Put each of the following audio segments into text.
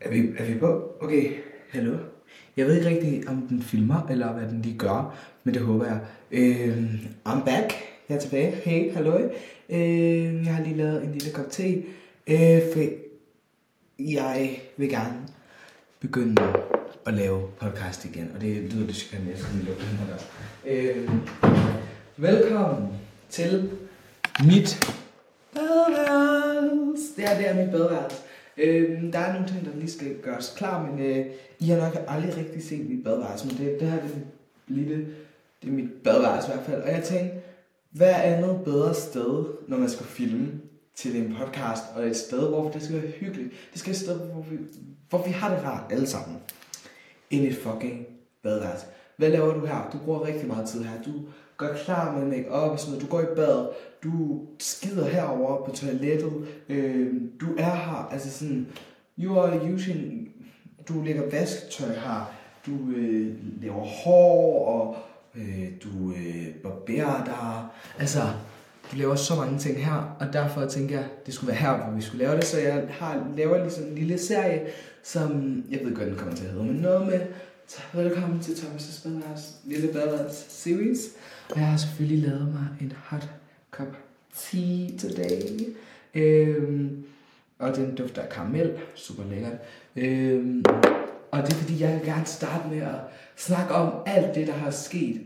Er vi, er vi på? Okay, hallo. Jeg ved ikke rigtig, om den filmer, eller hvad den lige gør, men det håber jeg. Øh, I'm back. Jeg er tilbage. Hey, hallo. Øh, jeg har lige lavet en lille kop te, øh, for jeg vil gerne begynde at lave podcast igen, og det lyder det skal jeg skal lukke den her øh, Velkommen til mit badeværelse. Det her det er mit badeværelse. Øh, der er nogle ting, der lige skal gøres klar, men øh, I har nok aldrig rigtig set mit badeværelse, men det, det her det er lille, det er mit badeværelse i hvert fald. Og jeg tænkte, hvad er andet bedre sted, når man skal filme til en podcast, og et sted, hvor det skal være hyggeligt. Det skal være et sted, hvor vi, hvor vi har det rart alle sammen. End et fucking badeværelse. Hvad laver du her? Du bruger rigtig meget tid her. Du gør klar med make op og sådan noget. Du går i bad. Du skider herover på toilettet. Øh, du er her. Altså sådan, you are using... Du lægger vasketøj her. Du øh, laver hår, og øh, du øh, barberer dig. Altså, du laver så mange ting her, og derfor tænker jeg, det skulle være her, hvor vi skulle lave det. Så jeg har, laver ligesom en lille serie, som jeg ved godt, den kommer til at hedde, men noget med, velkommen til Thomas' Badeværelse, lille badeværelse series. Og jeg har selvfølgelig lavet mig en hot cup tea today. Øhm, og den dufter af karamel, super lækkert. Øhm, og det er fordi, jeg vil gerne starte med at snakke om alt det, der har sket.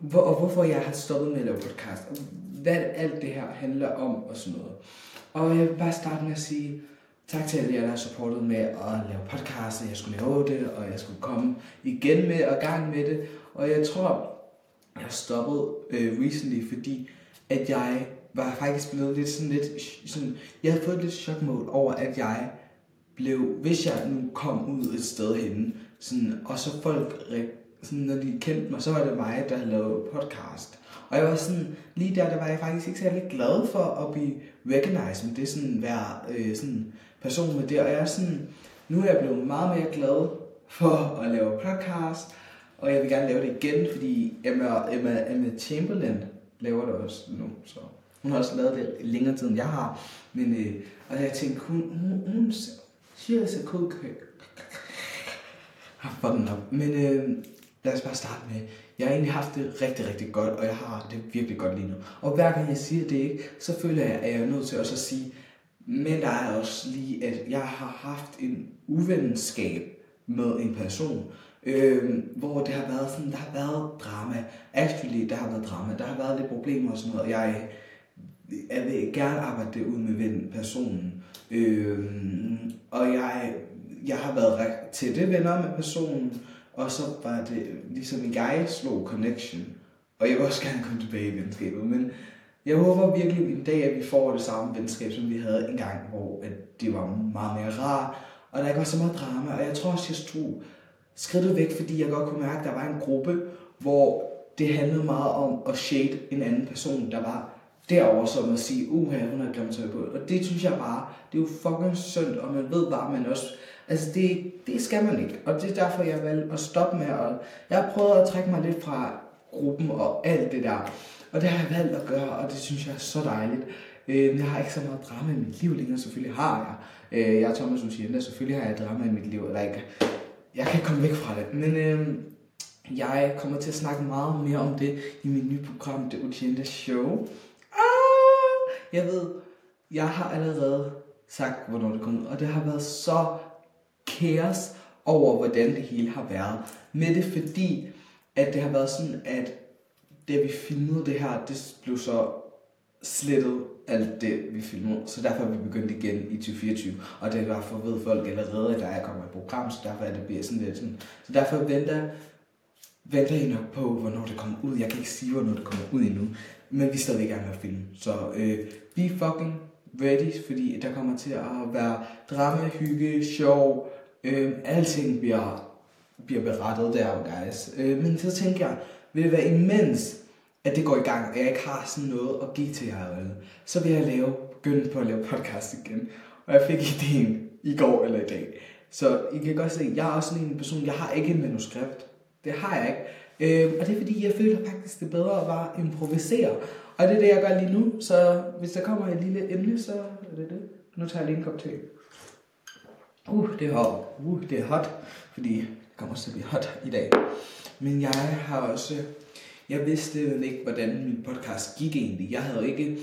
Hvor, og hvorfor jeg har stoppet med at lave podcast. Og hvad alt det her handler om og sådan noget. Og jeg vil bare starte med at sige tak til alle jer, der har supportet med at lave podcast, jeg skulle lave det, og jeg skulle komme igen med og gang med det. Og jeg tror, jeg stoppede øh, recently, fordi at jeg var faktisk blevet lidt sådan lidt, sådan, jeg havde fået lidt chokmål over, at jeg blev, hvis jeg nu kom ud et sted henne, sådan, og så folk, sådan, når de kendte mig, så var det mig, der havde lavet podcast. Og jeg var sådan, lige der, der var jeg faktisk ikke særlig glad for at blive recognized med det, sådan være øh, sådan person med det. Og jeg er sådan, nu er jeg blevet meget mere glad for at lave podcast, og jeg vil gerne lave det igen, fordi Emma, Emma, Emma Chamberlain laver det også nu, så hun har også lavet det længere tid, end jeg har. Men, øh, og jeg tænkte, hun, hun, hun siger så cool. Ah, fucking op. Men øh, lad os bare starte med, jeg har egentlig haft det rigtig, rigtig godt, og jeg har det virkelig godt lige nu. Og hver gang jeg siger det ikke, så føler jeg, at jeg er nødt til også at sige, men der er også lige, at jeg har haft en uvenskab med en person, øh, hvor det har været sådan, der har været drama. Actually, der har været drama. Der har været lidt problemer og sådan noget. Jeg, jeg vil gerne arbejde det ud med ven, personen. Øh, og jeg, jeg har været til det venner med personen, og så var det ligesom jeg slog connection. Og jeg vil også gerne komme tilbage i venskabet, men jeg håber virkelig en dag, at vi får det samme venskab, som vi havde en gang, hvor at det var meget mere rart, og der ikke var så meget drama. Og jeg tror også, jeg stod skridtet væk, fordi jeg godt kunne mærke, at der var en gruppe, hvor det handlede meget om at shade en anden person, der var derover som at sige, uha, hun har glemt tøj på. Og det synes jeg bare, det er jo fucking synd, og man ved bare, at man også, altså det, det skal man ikke. Og det er derfor, jeg valgte at stoppe med, og jeg har prøvet at trække mig lidt fra gruppen og alt det der. Og det har jeg valgt at gøre, og det synes jeg er så dejligt. Øh, jeg har ikke så meget drama i mit liv længere, selvfølgelig har jeg. Øh, jeg er Thomas Lucienda, selvfølgelig har jeg drama i mit liv, eller ikke. Jeg kan komme væk fra det, men øh, jeg kommer til at snakke meget mere om det i mit nye program, Det Lucienda Show. Ah, jeg ved, jeg har allerede sagt, hvornår det kommer ud, og det har været så kaos over, hvordan det hele har været. Med det fordi, at det har været sådan, at da vi filmede det her, det blev så slettet alt det, vi filmede. Så derfor er vi begyndt igen i 2024. Og det er derfor ved folk allerede, at der er kommet et program, så derfor er det bliver sådan lidt sådan. Så derfor venter, venter I nok på, hvornår det kommer ud. Jeg kan ikke sige, hvornår det kommer ud endnu. Men vi er stadig i gang med at filme. Så øh, be fucking ready, fordi der kommer til at være drama, hygge, sjov. Øh, alting bliver, bliver berettet der, guys. Øh, men så tænker jeg, vil det være imens, at det går i gang, og jeg ikke har sådan noget at give til jer alle, så vil jeg lave, begynde på at lave podcast igen. Og jeg fik ideen i går eller i dag. Så I kan godt se, jeg er også sådan en person, jeg har ikke et manuskript. Det har jeg ikke. Øh, og det er fordi, jeg føler faktisk, det er bedre at bare improvisere. Og det er det, jeg gør lige nu. Så hvis der kommer et lille emne, så er det det. Nu tager jeg lige en kop te. Uh, det er hot. Uh, det er hot, fordi kommer til at blive hot i dag. Men jeg har også... Jeg vidste ikke, hvordan min podcast gik egentlig. Jeg havde ikke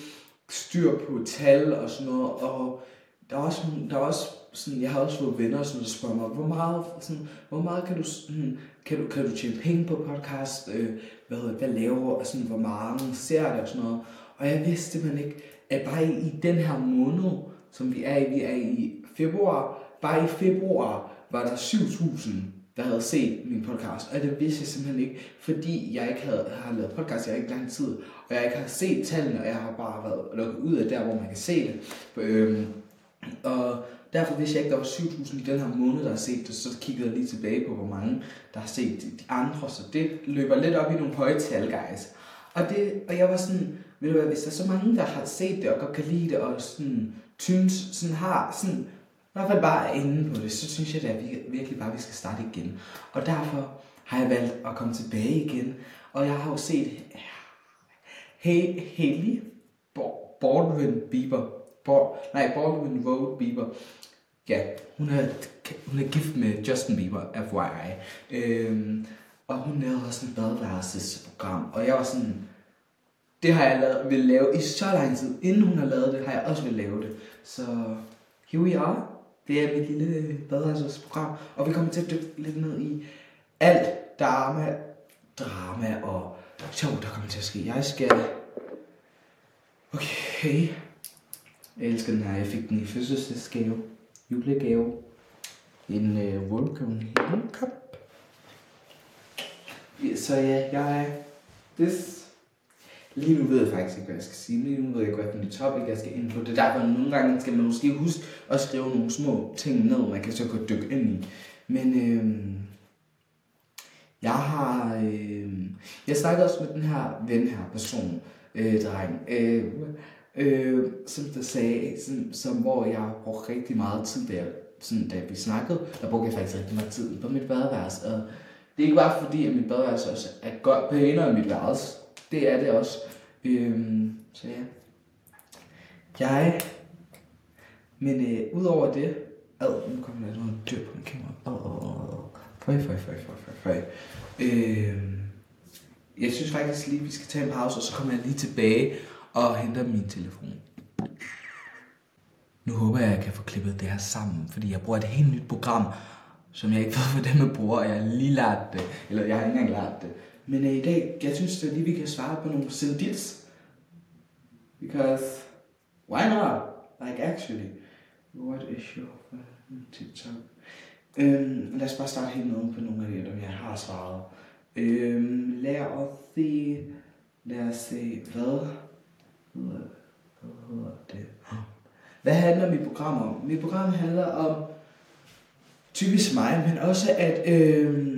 styr på tal og sådan noget, og der var også, der var også sådan, jeg har også fået venner, sådan, der spørger mig, hvor meget, sådan, hvor meget kan du, sådan, hmm, kan du, kan du tjene penge på podcast, øh, hvad, hvad laver, og sådan, hvor mange ser det og sådan noget. Og jeg vidste simpelthen ikke, at bare i, i den her måned, som vi er i, vi er i februar, bare i februar var der 7.000, der havde set min podcast. Og det vidste jeg simpelthen ikke, fordi jeg ikke havde, har lavet podcast i ikke lang tid, og jeg ikke har set tallene, og jeg har bare været lukket ud af der, hvor man kan se det. Øhm, og derfor vidste jeg ikke, der var 7.000 i den her måned, der har set det. Så kiggede jeg lige tilbage på, hvor mange der har set de andre. Så det løber lidt op i nogle høje tal, guys. Og, det, og jeg var sådan, ved du hvad, hvis der er så mange, der har set det og godt kan lide det, og sådan, synes, sådan har, sådan, hvert fald bare er inde på det, så synes jeg, da vi virkelig bare, at vi skal starte igen. Og derfor har jeg valgt at komme tilbage igen. Og jeg har jo set hey, Haley Baldwin Bieber. Bald, nej, Baldwin Road Bieber. Ja, hun er, hun er gift med Justin Bieber, FYI. Øhm, og hun lavede også en badeværelsesprogram. Og jeg var sådan, det har jeg lavet, vil lave i så lang tid. Inden hun har lavet det, har jeg også vil lave det. Så here we are. Det er mit lille øh, badeværelsesprogram, Og vi kommer til at dykke lidt ned i alt drama, drama og sjov, der kommer til at ske. Jeg skal... Okay. Jeg elsker den her. Jeg fik den i fødselsdagsgave. Julegave. En øh, uh, Vulcan Cup. Så ja, jeg er... This Lige nu ved jeg faktisk ikke, hvad jeg skal sige. Lige nu ved jeg ikke, hvilken topic jeg skal ind på. Det er derfor, nogle gange skal man måske huske at skrive nogle små ting ned, man kan så gå dykke ind i. Men øh, jeg har... Øh, jeg snakkede også med den her ven her, person, øh, dreng, øh, øh, som der sagde, sådan, som, hvor jeg brugte rigtig meget tid, da, jeg, sådan, da vi snakkede, der brugte jeg faktisk rigtig meget tid på mit badeværelse. Og det er ikke bare fordi, at mit badeværelse også er godt pænere end mit værelse. Det er det også. Øhm, så ja. Jeg... Men øh, udover det... Ad, nu kommer der noget dyr på min kamera. Føj, føj, føj, føj, føj, føj. Øhm, jeg synes faktisk lige, vi skal tage en pause, og så kommer jeg lige tilbage og henter min telefon. Nu håber jeg, at jeg kan få klippet det her sammen, fordi jeg bruger et helt nyt program, som jeg ikke ved, hvordan man bruger, og jeg har lige lært det, eller jeg har ikke engang lært det. Men uh, i dag, jeg synes, at lige vi kan svare på nogle sendits. Because, why not? Like actually, what is your TikTok? Øhm, lad os bare starte helt nede på nogle af de, der jeg har svaret. Øhm, lad os se, lad os se, hvad hedder, hvad hedder det? Hvad handler mit program om? Mit program handler om typisk mig, men også at, øhm,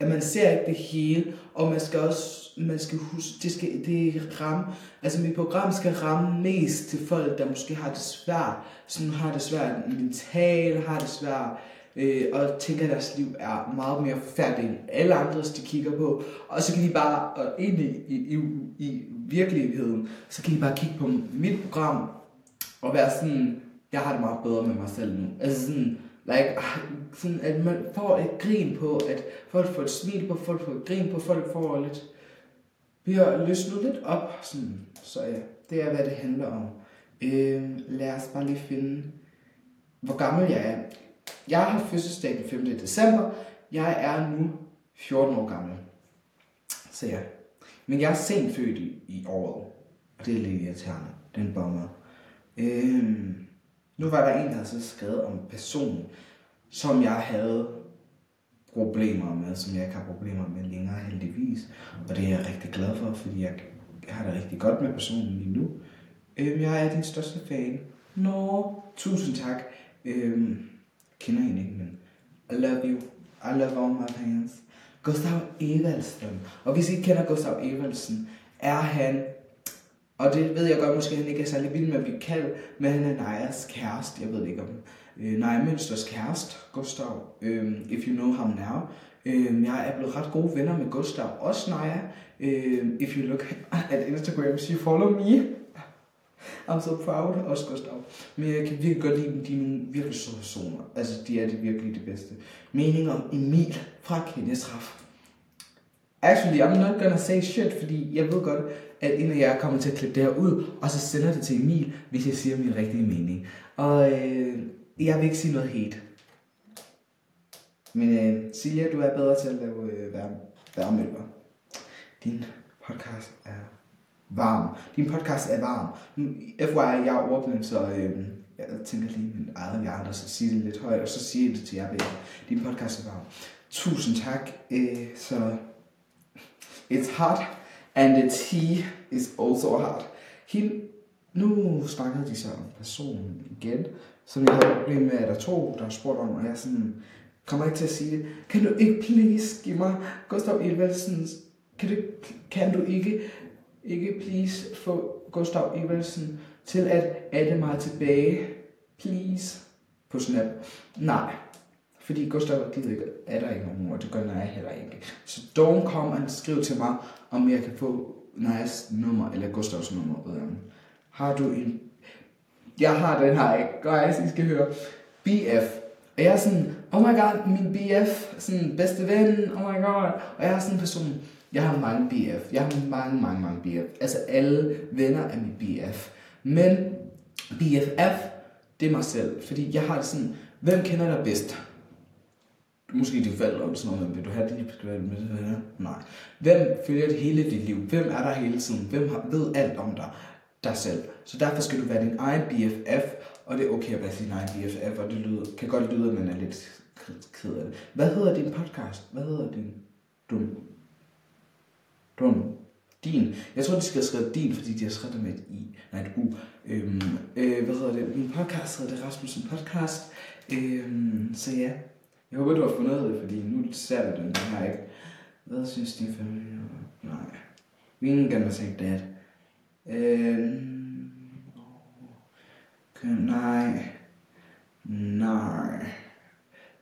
at man ser ikke det hele, og man skal også man skal huske, det skal det ramme, altså mit program skal ramme mest til folk, der måske har det svært, som har det svært mentalt, har det svært, øh, og tænker, at deres liv er meget mere forfærdeligt end alle andres, de kigger på. Og så kan de bare, og egentlig i, i, i virkeligheden, så kan de bare kigge på mit program, og være sådan, jeg har det meget bedre med mig selv nu. Altså sådan, like, sådan at man får et grin på, at folk får et smil på, folk får et grin på, folk får lidt, bliver løsnet lidt op, sådan, så ja, det er, hvad det handler om. Øh, lad os bare lige finde, hvor gammel jeg er. Jeg har fødselsdag den 5. december. Jeg er nu 14 år gammel. Så ja. Men jeg er sent født i, i året. Og det er lidt irriterende. Den bomber. Øh, nu var der en, der havde så skrevet om en person, som jeg havde problemer med, som jeg ikke har problemer med længere heldigvis. Og det er jeg rigtig glad for, fordi jeg har det rigtig godt med personen lige nu. Øhm, jeg er din største fan. Nå, tusind tak. Øhm, kender hende ikke, men I love you. I love all my fans. Gustav Evaldsen. Og hvis I ikke kender Gustav Evaldsen, er han, og det ved jeg godt, måske han ikke er særlig vild med at blive kaldt, men han er Najas kæreste. Jeg ved ikke om øh, Naja Mønsters kæreste, Gustav, øh, if you know ham now. Øh, jeg er blevet ret gode venner med Gustav, også Naja. Øh, if you look at Instagram, you follow me. I'm so proud, også Gustav. Men jeg kan virkelig godt lide dem. De er nogle virkelig søde personer. Altså, de er det virkelig det bedste. Mening om Emil fra Kendestraf. Actually, I'm not gonna say shit, fordi jeg ved godt, at en af jer kommer til at klippe det her ud, og så sender det til Emil, hvis jeg siger min rigtige mening. Og øh, jeg vil ikke sige noget hate. Men øh, Silja, du er bedre til at lave øh, varme, varmølver. Din podcast er varm. Din podcast er varm. FYI, jeg er ordblind, så øh, jeg tænker lige min eget hjerte, og så siger det lidt højt, og så siger jeg det til jer bedre. Din podcast er varm. Tusind tak. Øh, så it's hot, and the tea is also hot. Hende, nu snakkede de så om personen igen, som jeg havde et problem med, at der er to, der spurgte om, og jeg sådan, kommer ikke til at sige det. Kan du ikke please give mig Gustav Evelsens, kan du, kan du ikke, ikke please få Gustav Evelsen til at adde mig tilbage, please, på Snap? Nej, fordi Gustav gider ikke, er der ikke nogen og det gør jeg heller ikke. Så don't come and skriv til mig, om jeg kan få Najas nummer eller Gustavs nummer. Har du en... Jeg har den her, ikke? Guys, I skal høre. BF. Og jeg er sådan, oh my god, min BF, sådan bedste ven, oh my god. Og jeg er sådan en person, jeg har mange BF. Jeg har mange, mange, mange BF. Altså alle venner er min BF. Men BFF, det er mig selv. Fordi jeg har det sådan, hvem kender dig bedst? Måske dit forældre om sådan noget, vil du have det, skal med det Nej. Hvem følger det hele dit liv? Hvem er der hele tiden? Hvem har, ved alt om dig? Dig selv. Så derfor skal du være din egen BFF, og det er okay at være sin egen BFF, og det lyder, kan godt lyde, at man er lidt ked af det. Hvad hedder din podcast? Hvad hedder din dum? Dum. Din. Jeg tror, de skal skrive din, fordi de har skrevet det med et i. Nej, et u. Øhm, øh, hvad hedder det? Min podcast hedder det Rasmussen Podcast. Øhm, så ja, jeg håber, du har fundet det, fordi nu ser du den her ikke. Hvad synes din familie? Nej. We ain't gonna say that. Øhm, okay, nej. Nej.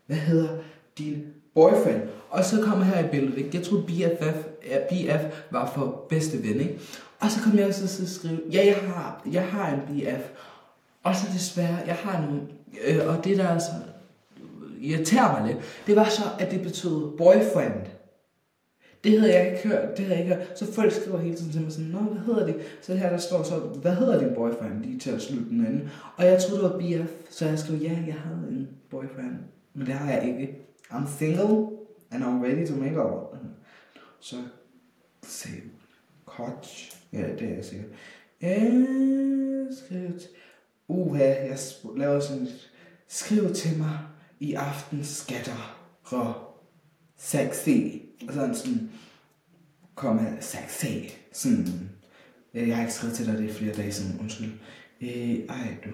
Hvad hedder din boyfriend? Og så kommer her i billedet, ikke? Jeg troede BFF, BF var for bedste ven, ikke? Og så kom jeg også til at skrive, ja, jeg har, jeg har en BF. Og så desværre, jeg har nogle, øh, og det der altså irriterer mig lidt, det var så, at det betød boyfriend. Det havde jeg ikke hørt, det havde jeg ikke hørt. Så folk skriver hele tiden til mig sådan, Nå, hvad hedder det? Så her der står så, hvad hedder din boyfriend? Lige til at slutte den anden. Og jeg troede, det var BF, så jeg skrev, ja, jeg havde en boyfriend. Men det har jeg ikke. I'm single, and I'm ready to make up. Så se, coach. Ja, det er jeg sikkert. Øh, skriv til, uha, jeg laver sådan, skriv til mig i aften skatter og sexy. Og sådan sådan, kom her, sexy. Sådan, øh, jeg har ikke skrevet til dig det i flere dage sådan, undskyld. Øh, ej, du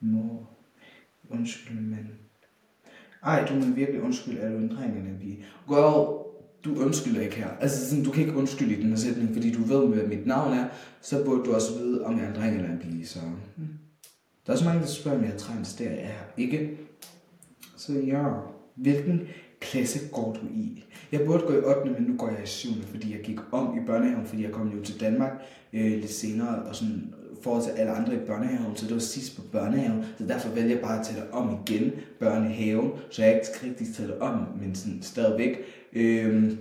må, undskyld, men, ej, du må virkelig undskylde, er du en dreng eller en pige? Girl, du undskylder ikke her. Altså, sådan, du kan ikke undskylde i den her sætning, fordi du ved, hvad mit navn er, så burde du også vide, om jeg er en dreng eller en pige, så... Hmm. Der er så mange, der spørger, om jeg er trans, det er jeg ikke. Så ja, hvilken klasse går du i? Jeg burde gå i 8. men nu går jeg i 7. fordi jeg gik om i børnehaven, fordi jeg kom jo til Danmark øh, lidt senere, og sådan øh, forhold til alle andre i børnehaven, så det var sidst på børnehaven, så derfor vælger jeg bare at tage om igen, børnehaven, så jeg ikke rigtig tage om, men sådan stadigvæk. Øhm,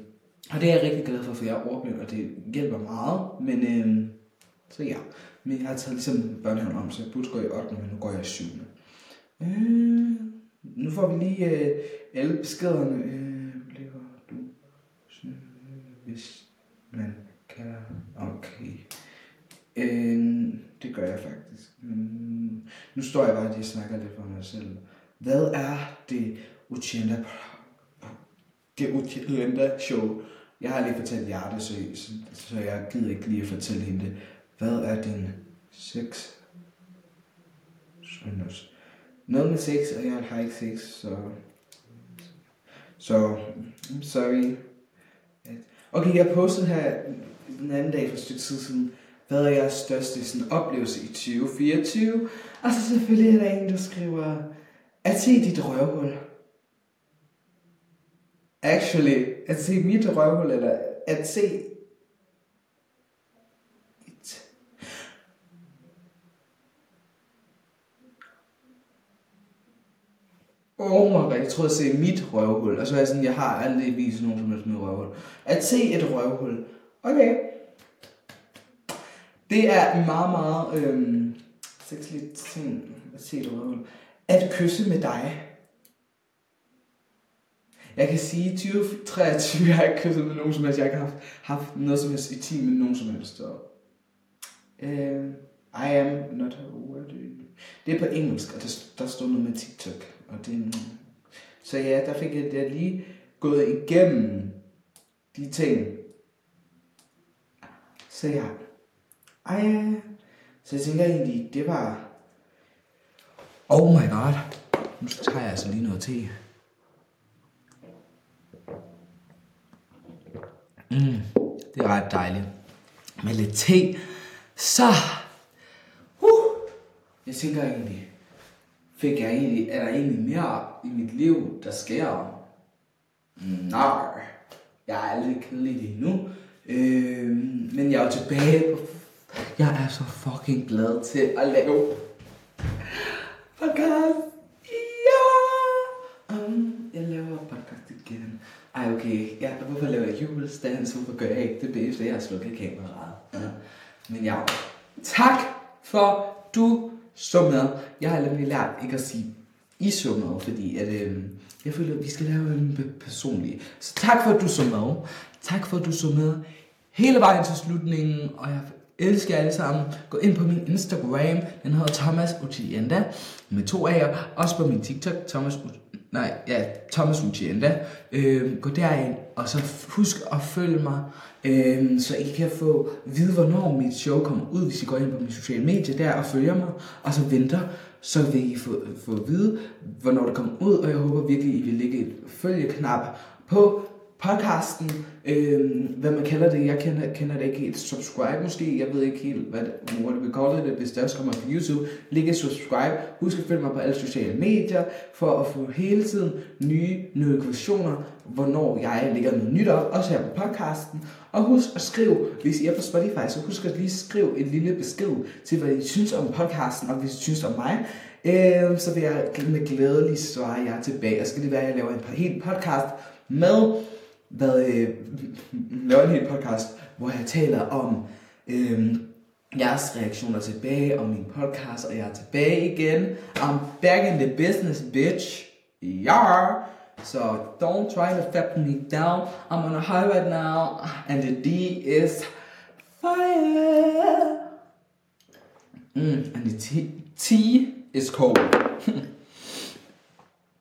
og det er jeg rigtig glad for, for jeg er ordblind, og det hjælper meget, men øhm, så ja. Men jeg har taget ligesom børnehaven om, så jeg burde gå i 8. men nu går jeg i 7. Øh, nu får vi lige øh, alle beskederne. Øh, bliver du, øh, hvis man kan. Okay. Øh, det gør jeg faktisk. Men nu står jeg bare lige og snakker lidt for mig selv. Hvad er det Uchenda, det Uchenda show? Jeg har lige fortalt Hjerte, så, så, så jeg gider ikke lige at fortælle hende det. Hvad er din sex? Søndags noget med sex, og jeg har ikke sex, så... Så, I'm sorry. Okay, jeg postede her den anden dag for et stykke tid siden, hvad er jeres største sådan, oplevelse i 2024? Og så selvfølgelig er der en, der skriver, at se dit røvhul. Actually, at se mit røvhul, eller at se oh my god, jeg troede at se mit røvhul. Og så er jeg sådan, jeg har aldrig vist nogen som helst mit røvhul. At se et røvhul. Okay. Det er en meget, meget øhm, sexlig ting at se et røvhul. At kysse med dig. Jeg kan sige, 2023 har jeg ikke kysset med nogen som helst. Jeg har ikke haft, haft noget som helst i team med nogen som helst. Så. Uh, I am not a word. Det er på engelsk, og der, der står noget med TikTok. Og det så ja, der fik jeg der lige gået igennem de ting. Så ja. Ej, så jeg tænker egentlig, det var... Oh my god. Nu tager jeg altså lige noget te. Mm, det er ret dejligt. Med lidt te. Så. Uh, jeg tænker egentlig, fik jeg egentlig, er der egentlig mere i mit liv, der sker? Nej, jeg er lidt kedelig lige nu. Øh, men jeg er tilbage på... Jeg er så fucking glad til at lave podcast. Ja! Um, jeg laver podcast igen. Ej, okay. Ja, hvorfor laver jeg julestands? Hvorfor gør jeg ikke det bedste? Jeg har slukket kameraet. Ja. Men ja, tak for du så med. Jeg har nemlig lært ikke at sige I så fordi at, øh, jeg føler, at vi skal lave en personlig. Så tak for, at du så med. Tak for, at du så med hele vejen til slutningen, og jeg elsker jer alle sammen. Gå ind på min Instagram, den hedder Thomas Utienda, med to A'er. Også på min TikTok, Thomas Nej, ja, Thomas Utienda. Øh, gå derind, og så husk at følge mig, øh, så I kan få vide, hvornår mit show kommer ud, hvis I går ind på mine sociale medier der og følger mig, og så venter, så vil I få, få at vide, hvornår det kommer ud, og jeg håber virkelig, I vil lægge et følgeknap på podcasten, øh, hvad man kalder det, jeg kender, kender det ikke helt, subscribe måske, jeg ved ikke helt, hvad det, what vi det, hvis det også kommer på YouTube, læg et subscribe, husk at følge mig på alle sociale medier, for at få hele tiden nye notifikationer, hvornår jeg lægger noget nyt op, også her på podcasten, og husk at skrive, hvis I er på Spotify, så husk at lige skrive en lille besked til, hvad I synes om podcasten, og hvis I synes om mig, øh, så vil jeg med glæde lige svare jer tilbage, og så kan det være, at jeg laver en helt podcast med. Hvad, øh, laver en hel podcast, hvor jeg taler om øh, jeres reaktioner tilbage, om min podcast, og jeg er tilbage igen. I'm back in the business, bitch. Yeah. So don't try to fap me down. I'm on a high right now, and the D is fire. Mm, and the T, T is cold.